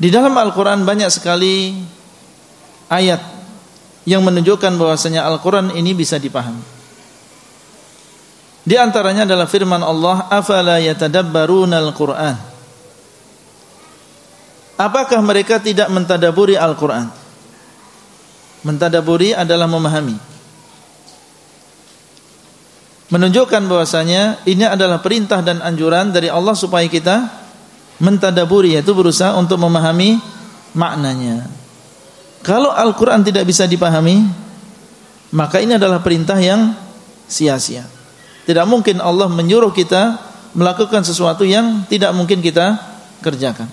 Di dalam Al-Quran banyak sekali ayat yang menunjukkan bahwasanya Al-Quran ini bisa dipahami. Di antaranya adalah firman Allah, "Afala yatadabbaruna al-Qur'an?" Apakah mereka tidak mentadaburi Al-Quran? Mentadaburi adalah memahami. Menunjukkan bahwasanya ini adalah perintah dan anjuran dari Allah supaya kita mentadaburi yaitu berusaha untuk memahami maknanya. Kalau Al-Qur'an tidak bisa dipahami, maka ini adalah perintah yang sia-sia. Tidak mungkin Allah menyuruh kita melakukan sesuatu yang tidak mungkin kita kerjakan.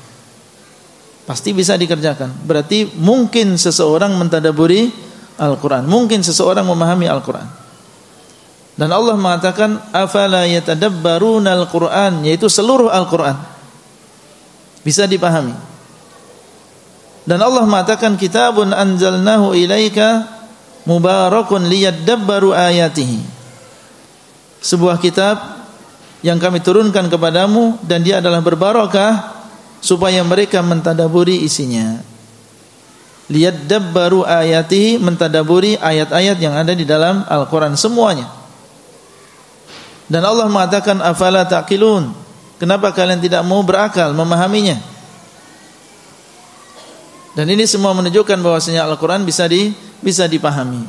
Pasti bisa dikerjakan. Berarti mungkin seseorang mentadaburi Al-Qur'an, mungkin seseorang memahami Al-Qur'an. Dan Allah mengatakan afala yatadabbaruna al-Qur'an yaitu seluruh Al-Qur'an bisa dipahami. Dan Allah mengatakan kitabun anzalnahu ilaika mubarakun liyadabbaru ayatihi. Sebuah kitab yang kami turunkan kepadamu dan dia adalah berbarakah supaya mereka mentadaburi isinya. Liyadabbaru ayatihi mentadaburi ayat-ayat yang ada di dalam Al-Qur'an semuanya. Dan Allah mengatakan afala taqilun Kenapa kalian tidak mau berakal memahaminya? Dan ini semua menunjukkan bahwasanya Al-Qur'an bisa di bisa dipahami.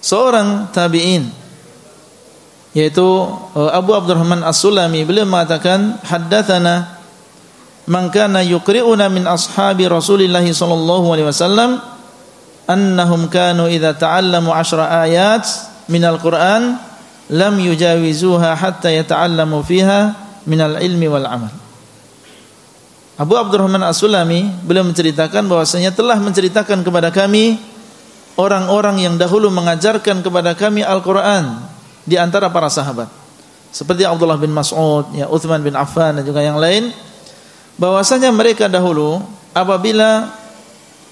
Seorang tabi'in yaitu uh, Abu Abdurrahman As-Sulami beliau mengatakan haddatsana man kana yuqri'una min ashabi Rasulillah sallallahu alaihi wasallam annahum kanu idza ta'allamu 10 ayat min al-Qur'an lam yujawizuha hatta yata'allamu fiha minal ilmi wal amal. Abu Abdurrahman As-Sulami beliau menceritakan bahwasanya telah menceritakan kepada kami orang-orang yang dahulu mengajarkan kepada kami Al-Qur'an di antara para sahabat. Seperti Abdullah bin Mas'ud, ya Uthman bin Affan dan juga yang lain bahwasanya mereka dahulu apabila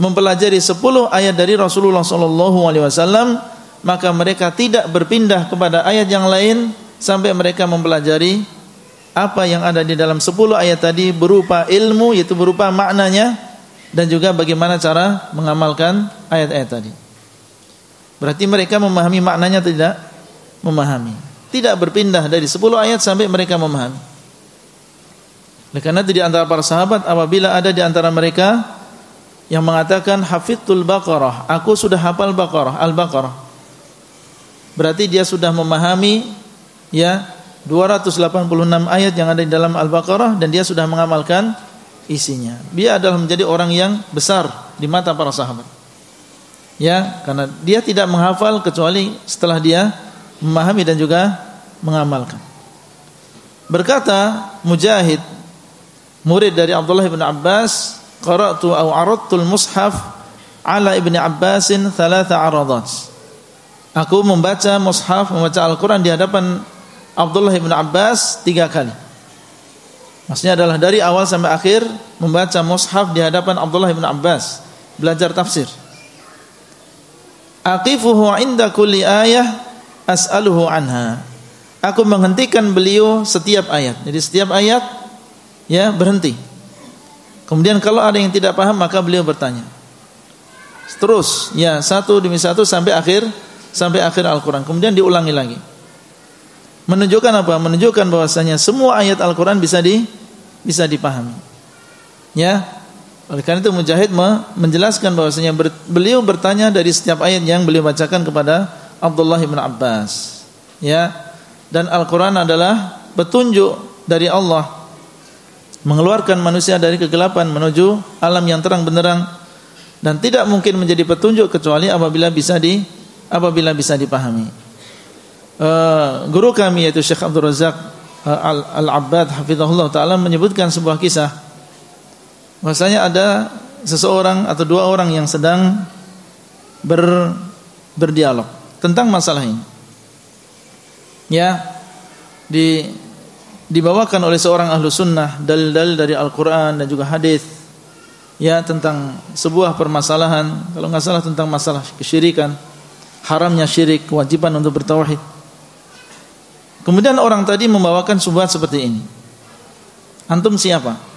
mempelajari 10 ayat dari Rasulullah sallallahu alaihi wasallam maka mereka tidak berpindah kepada ayat yang lain sampai mereka mempelajari apa yang ada di dalam 10 ayat tadi berupa ilmu yaitu berupa maknanya dan juga bagaimana cara mengamalkan ayat-ayat tadi. Berarti mereka memahami maknanya tidak memahami. Tidak berpindah dari 10 ayat sampai mereka memahami. Oleh karena itu di antara para sahabat apabila ada di antara mereka yang mengatakan hafidtul baqarah, aku sudah hafal baqarah, al-baqarah berarti dia sudah memahami ya 286 ayat yang ada di dalam Al-Baqarah dan dia sudah mengamalkan isinya. Dia adalah menjadi orang yang besar di mata para sahabat. Ya, karena dia tidak menghafal kecuali setelah dia memahami dan juga mengamalkan. Berkata Mujahid murid dari Abdullah bin Abbas, qara'tu aw aradtu al-mushaf ala ibni Abbasin thalatha aradat. Aku membaca mushaf, membaca Al-Quran di hadapan Abdullah bin Abbas tiga kali. Maksudnya adalah dari awal sampai akhir membaca mushaf di hadapan Abdullah bin Abbas belajar tafsir. Aqifuhu inda kulli ayah as'aluhu anha. Aku menghentikan beliau setiap ayat. Jadi setiap ayat ya berhenti. Kemudian kalau ada yang tidak paham maka beliau bertanya. Terus ya satu demi satu sampai akhir sampai akhir Al-Quran. Kemudian diulangi lagi. Menunjukkan apa? Menunjukkan bahwasanya semua ayat Al-Quran bisa di bisa dipahami. Ya. Oleh karena itu Mujahid menjelaskan bahwasanya beliau bertanya dari setiap ayat yang beliau bacakan kepada Abdullah bin Abbas. Ya. Dan Al-Quran adalah petunjuk dari Allah mengeluarkan manusia dari kegelapan menuju alam yang terang benderang dan tidak mungkin menjadi petunjuk kecuali apabila bisa di apabila bisa dipahami. Uh, guru kami yaitu Syekh Abdul Razak uh, Al-Abbad hafizahullah taala menyebutkan sebuah kisah. Bahwasanya ada seseorang atau dua orang yang sedang ber, berdialog tentang masalah ini. Ya, di dibawakan oleh seorang ahlu sunnah dalil-dalil dari Al-Quran dan juga hadis ya tentang sebuah permasalahan kalau nggak salah tentang masalah kesyirikan haramnya syirik, kewajiban untuk bertauhid. Kemudian orang tadi membawakan subhat seperti ini. Antum siapa?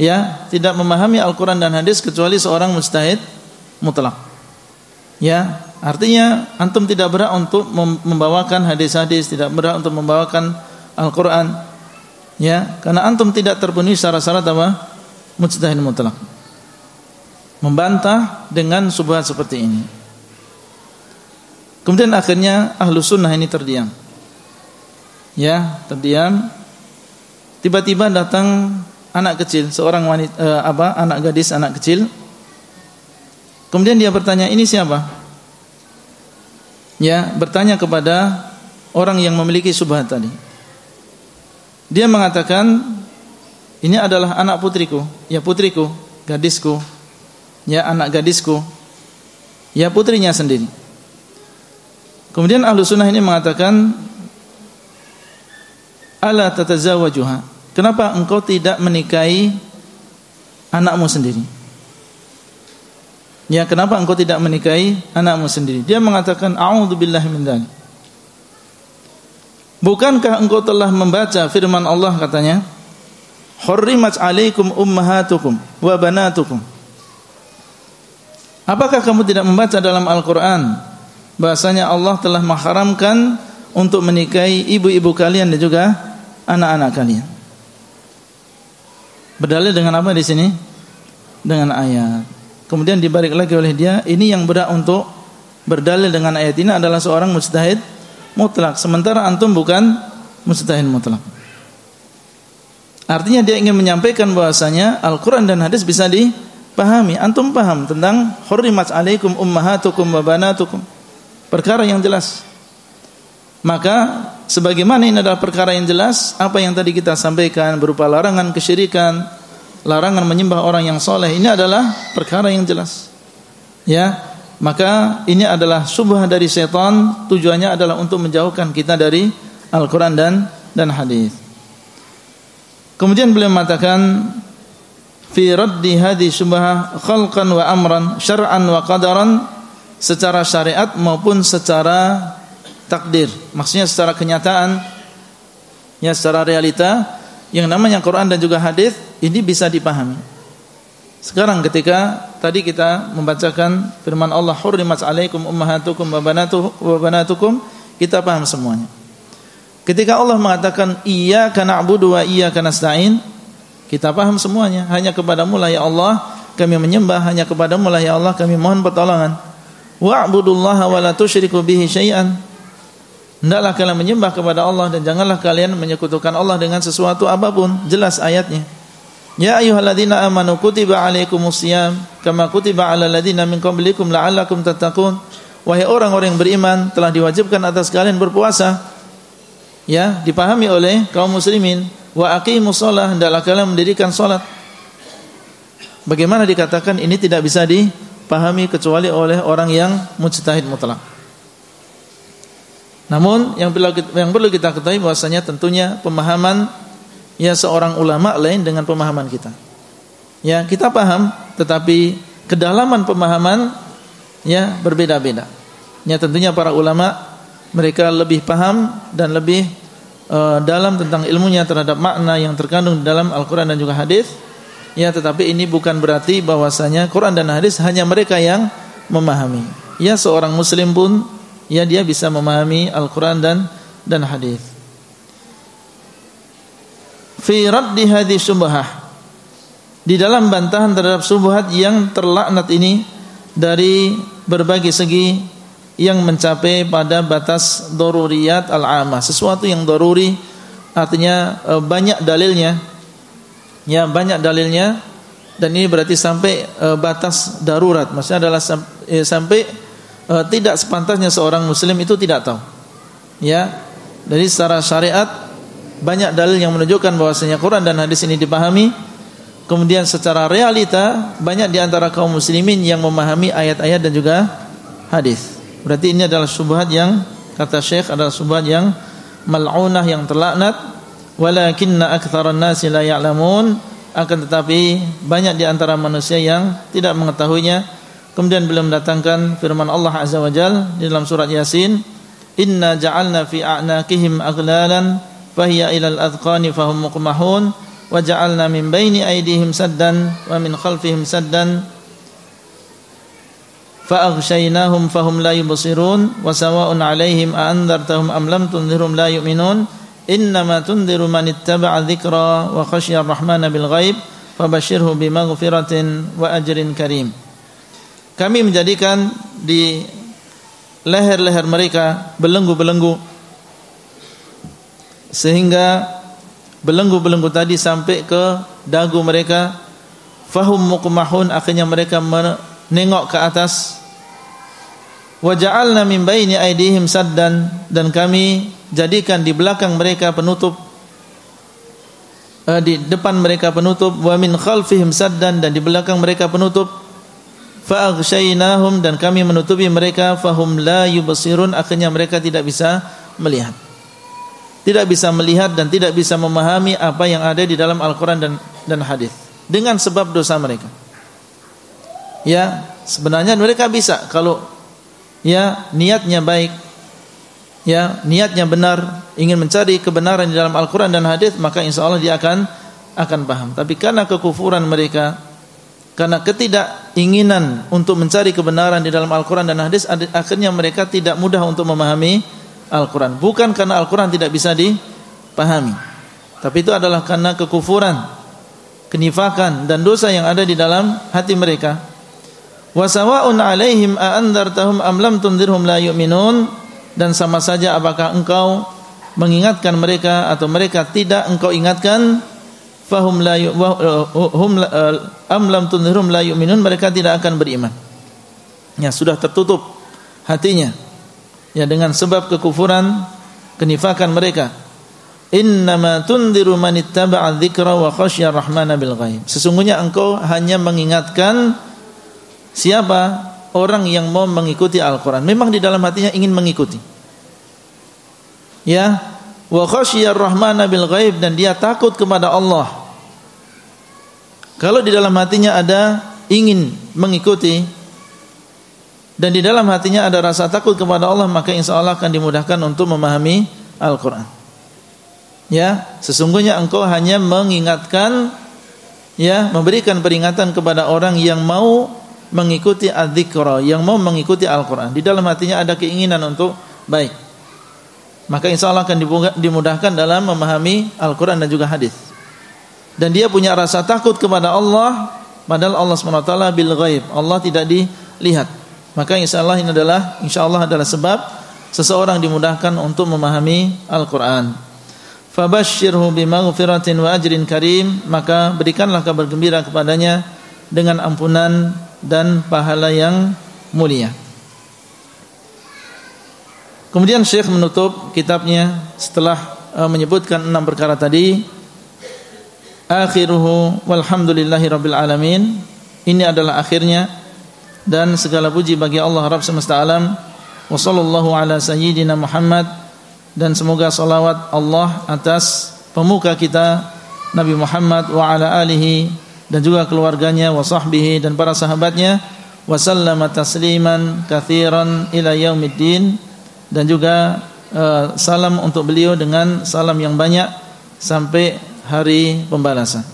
ya tidak memahami Al-Qur'an dan hadis kecuali seorang mustahid mutlak. Ya, artinya antum tidak berhak untuk membawakan hadis-hadis, tidak berhak untuk membawakan Al-Qur'an. Ya, karena antum tidak terpenuhi syarat-syarat apa? Mujtahid mutlak. Membantah dengan subhat seperti ini. Kemudian akhirnya ahlu sunnah ini terdiam. Ya, terdiam. Tiba-tiba datang anak kecil, seorang wanita eh, apa? Anak gadis, anak kecil Kemudian dia bertanya, ini siapa? Ya, bertanya kepada orang yang memiliki subhat tadi. Dia mengatakan, ini adalah anak putriku, ya putriku, gadisku, ya anak gadisku, ya putrinya sendiri. Kemudian ahlu sunnah ini mengatakan, ala tatazawajuha. Kenapa engkau tidak menikahi anakmu sendiri? Ya, kenapa engkau tidak menikahi anakmu sendiri? Dia mengatakan, "A'udzubillahi min dzalik." Bukankah engkau telah membaca firman Allah katanya? "Hurrimat 'alaikum ummahatukum wa banatukum." Apakah kamu tidak membaca dalam Al-Qur'an bahasanya Allah telah mengharamkan untuk menikahi ibu-ibu kalian dan juga anak-anak kalian? Berdalil dengan apa di sini? Dengan ayat. Kemudian dibalik lagi oleh dia ini yang berat untuk berdalil dengan ayat ini adalah seorang mujtahid mutlak. Sementara antum bukan mujtahid mutlak. Artinya dia ingin menyampaikan bahwasanya Al-Qur'an dan hadis bisa dipahami. Antum paham tentang hurrimat alaikum ummahatukum wa banatukum perkara yang jelas maka sebagaimana ini adalah perkara yang jelas apa yang tadi kita sampaikan berupa larangan kesyirikan larangan menyembah orang yang soleh ini adalah perkara yang jelas. Ya, maka ini adalah subah dari setan. Tujuannya adalah untuk menjauhkan kita dari Al-Quran dan dan hadis. Kemudian beliau mengatakan fi raddi hadhi subah khalqan wa amran syar'an wa qadaran secara syariat maupun secara takdir. Maksudnya secara kenyataan ya secara realita yang namanya Quran dan juga hadis ini bisa dipahami. Sekarang ketika tadi kita membacakan firman Allah hurrimat alaikum ummahatukum wa banatukum kita paham semuanya. Ketika Allah mengatakan iyyaka na'budu wa iyyaka nasta'in kita paham semuanya hanya kepadamu lah ya Allah kami menyembah hanya kepadamu lah ya Allah kami mohon pertolongan wa'budullaha wa la tusyriku bihi syai'an Hendaklah kalian menyembah kepada Allah dan janganlah kalian menyekutukan Allah dengan sesuatu apa pun. Jelas ayatnya. Ya ayyuhalladzina amanu kutiba alaikumusiyam kama kutiba alal ladzina min qablikum la'allakum tattaqun. Wahai orang-orang yang beriman, telah diwajibkan atas kalian berpuasa. Ya, dipahami oleh kaum muslimin. Wa aqimus shalah, hendaklah kalian mendirikan salat. Bagaimana dikatakan ini tidak bisa dipahami kecuali oleh orang yang mujtahid mutlak. Namun yang perlu kita, yang perlu kita ketahui bahwasanya tentunya pemahaman ya seorang ulama lain dengan pemahaman kita. Ya, kita paham tetapi kedalaman pemahaman ya berbeda-beda. Ya tentunya para ulama mereka lebih paham dan lebih uh, dalam tentang ilmunya terhadap makna yang terkandung dalam Al-Qur'an dan juga hadis. Ya, tetapi ini bukan berarti bahwasanya Quran dan hadis hanya mereka yang memahami. Ya, seorang muslim pun ya dia bisa memahami Al-Quran dan dan hadis. Fi raddi hadis subhah di dalam bantahan terhadap subhat yang terlaknat ini dari berbagai segi yang mencapai pada batas doruriyat al-amah sesuatu yang doruri artinya e, banyak dalilnya ya banyak dalilnya dan ini berarti sampai e, batas darurat maksudnya adalah e, sampai e, tidak sepantasnya seorang muslim itu tidak tahu. Ya. Dari secara syariat banyak dalil yang menunjukkan bahwasanya Quran dan hadis ini dipahami. Kemudian secara realita banyak di antara kaum muslimin yang memahami ayat-ayat dan juga hadis. Berarti ini adalah subhat yang kata Syekh adalah subhat yang mal'unah yang terlaknat walakinna aktsaran nasi la ya'lamun. Akan tetapi banyak di antara manusia yang tidak mengetahuinya. Kemudian belum datangkan firman Allah azza wajal di dalam surat yasin. Inna ja'alna fi a'naqihim aghlalan fahiya ilal adqani fahum muqmahun. Wa ja'alna min baini aydihim saddan wa min khalfihim saddan. Fa'aghshaynahum fahum la yubsirun. Wa sawa'un 'alaihim a anzartahum am lam tunzirhum la yu'minun innama tundiru man ittaba'a dzikra wa khasyiya rahmana bil ghaib fabashirhu bimaghfiratin wa ajrin karim. Kami menjadikan di leher-leher mereka belenggu-belenggu. Sehingga belenggu-belenggu tadi sampai ke dagu mereka. Fahum muqmahun akhirnya mereka menengok ke atas waja'alna min baini aidihim saddan. Dan kami jadikan di belakang mereka penutup uh, di depan mereka penutup. Wa min khalfihim saddan. Dan di belakang mereka penutup. Fa aghshaynahum. Dan kami menutupi mereka. Fahum la yubsirun. Akhirnya mereka tidak bisa melihat. Tidak bisa melihat dan tidak bisa memahami apa yang ada di dalam Al-Qur'an dan dan hadis. Dengan sebab dosa mereka. Ya sebenarnya mereka bisa. Kalau ya niatnya baik. Ya niatnya benar. Ingin mencari kebenaran di dalam Al-Qur'an dan hadis maka insya Allah dia akan akan paham. Tapi karena kekufuran mereka karena ketidakinginan untuk mencari kebenaran di dalam Al-Qur'an dan hadis akhirnya mereka tidak mudah untuk memahami Al-Qur'an. Bukan karena Al-Qur'an tidak bisa dipahami tapi itu adalah karena kekufuran kenifakan dan dosa yang ada di dalam hati mereka wa sawa'un 'alaihim a anzartahum am lam tunzirhum la yu'minun. Dan sama saja apakah engkau mengingatkan mereka atau mereka tidak engkau ingatkan? Fahum la hum am lam la yu'minun. Mereka tidak akan beriman. Ya sudah tertutup hatinya. Ya dengan sebab kekufuran kenifakan mereka. Innama tunziru man ittaba'a dzikra wa khasyar rahmana bil ghaib. Sesungguhnya engkau hanya mengingatkan Siapa orang yang mau mengikuti Al-Quran? Memang di dalam hatinya ingin mengikuti. Ya? Wa khasyiyar rahmana bil ghaib Dan dia takut kepada Allah. Kalau di dalam hatinya ada Ingin mengikuti Dan di dalam hatinya ada rasa takut kepada Allah Maka insya Allah akan dimudahkan untuk memahami Al-Quran. Ya? Sesungguhnya engkau hanya mengingatkan Ya Memberikan peringatan kepada orang yang mau mengikuti adzikra, yang mau mengikuti Al-Qur'an. Di dalam hatinya ada keinginan untuk baik. Maka insya Allah akan dimudahkan dalam memahami Al-Quran dan juga hadis. Dan dia punya rasa takut kepada Allah, padahal Allah swt bil ghaib. Allah tidak dilihat. Maka insya Allah ini adalah insya Allah adalah sebab seseorang dimudahkan untuk memahami Al-Quran. Fabashirhu bimaghfiratin wa ajrin karim maka berikanlah kabar gembira kepadanya dengan ampunan dan pahala yang mulia. Kemudian Syekh menutup kitabnya setelah uh, menyebutkan enam perkara tadi. Akhiruhu walhamdulillahi rabbil alamin. Ini adalah akhirnya dan segala puji bagi Allah Rabb semesta alam. Wa sallallahu ala sayyidina Muhammad dan semoga salawat Allah atas pemuka kita Nabi Muhammad wa ala alihi dan juga keluarganya wa sahbihi dan para sahabatnya wa sallama tasliman katsiran ila yaumiddin dan juga uh, salam untuk beliau dengan salam yang banyak sampai hari pembalasan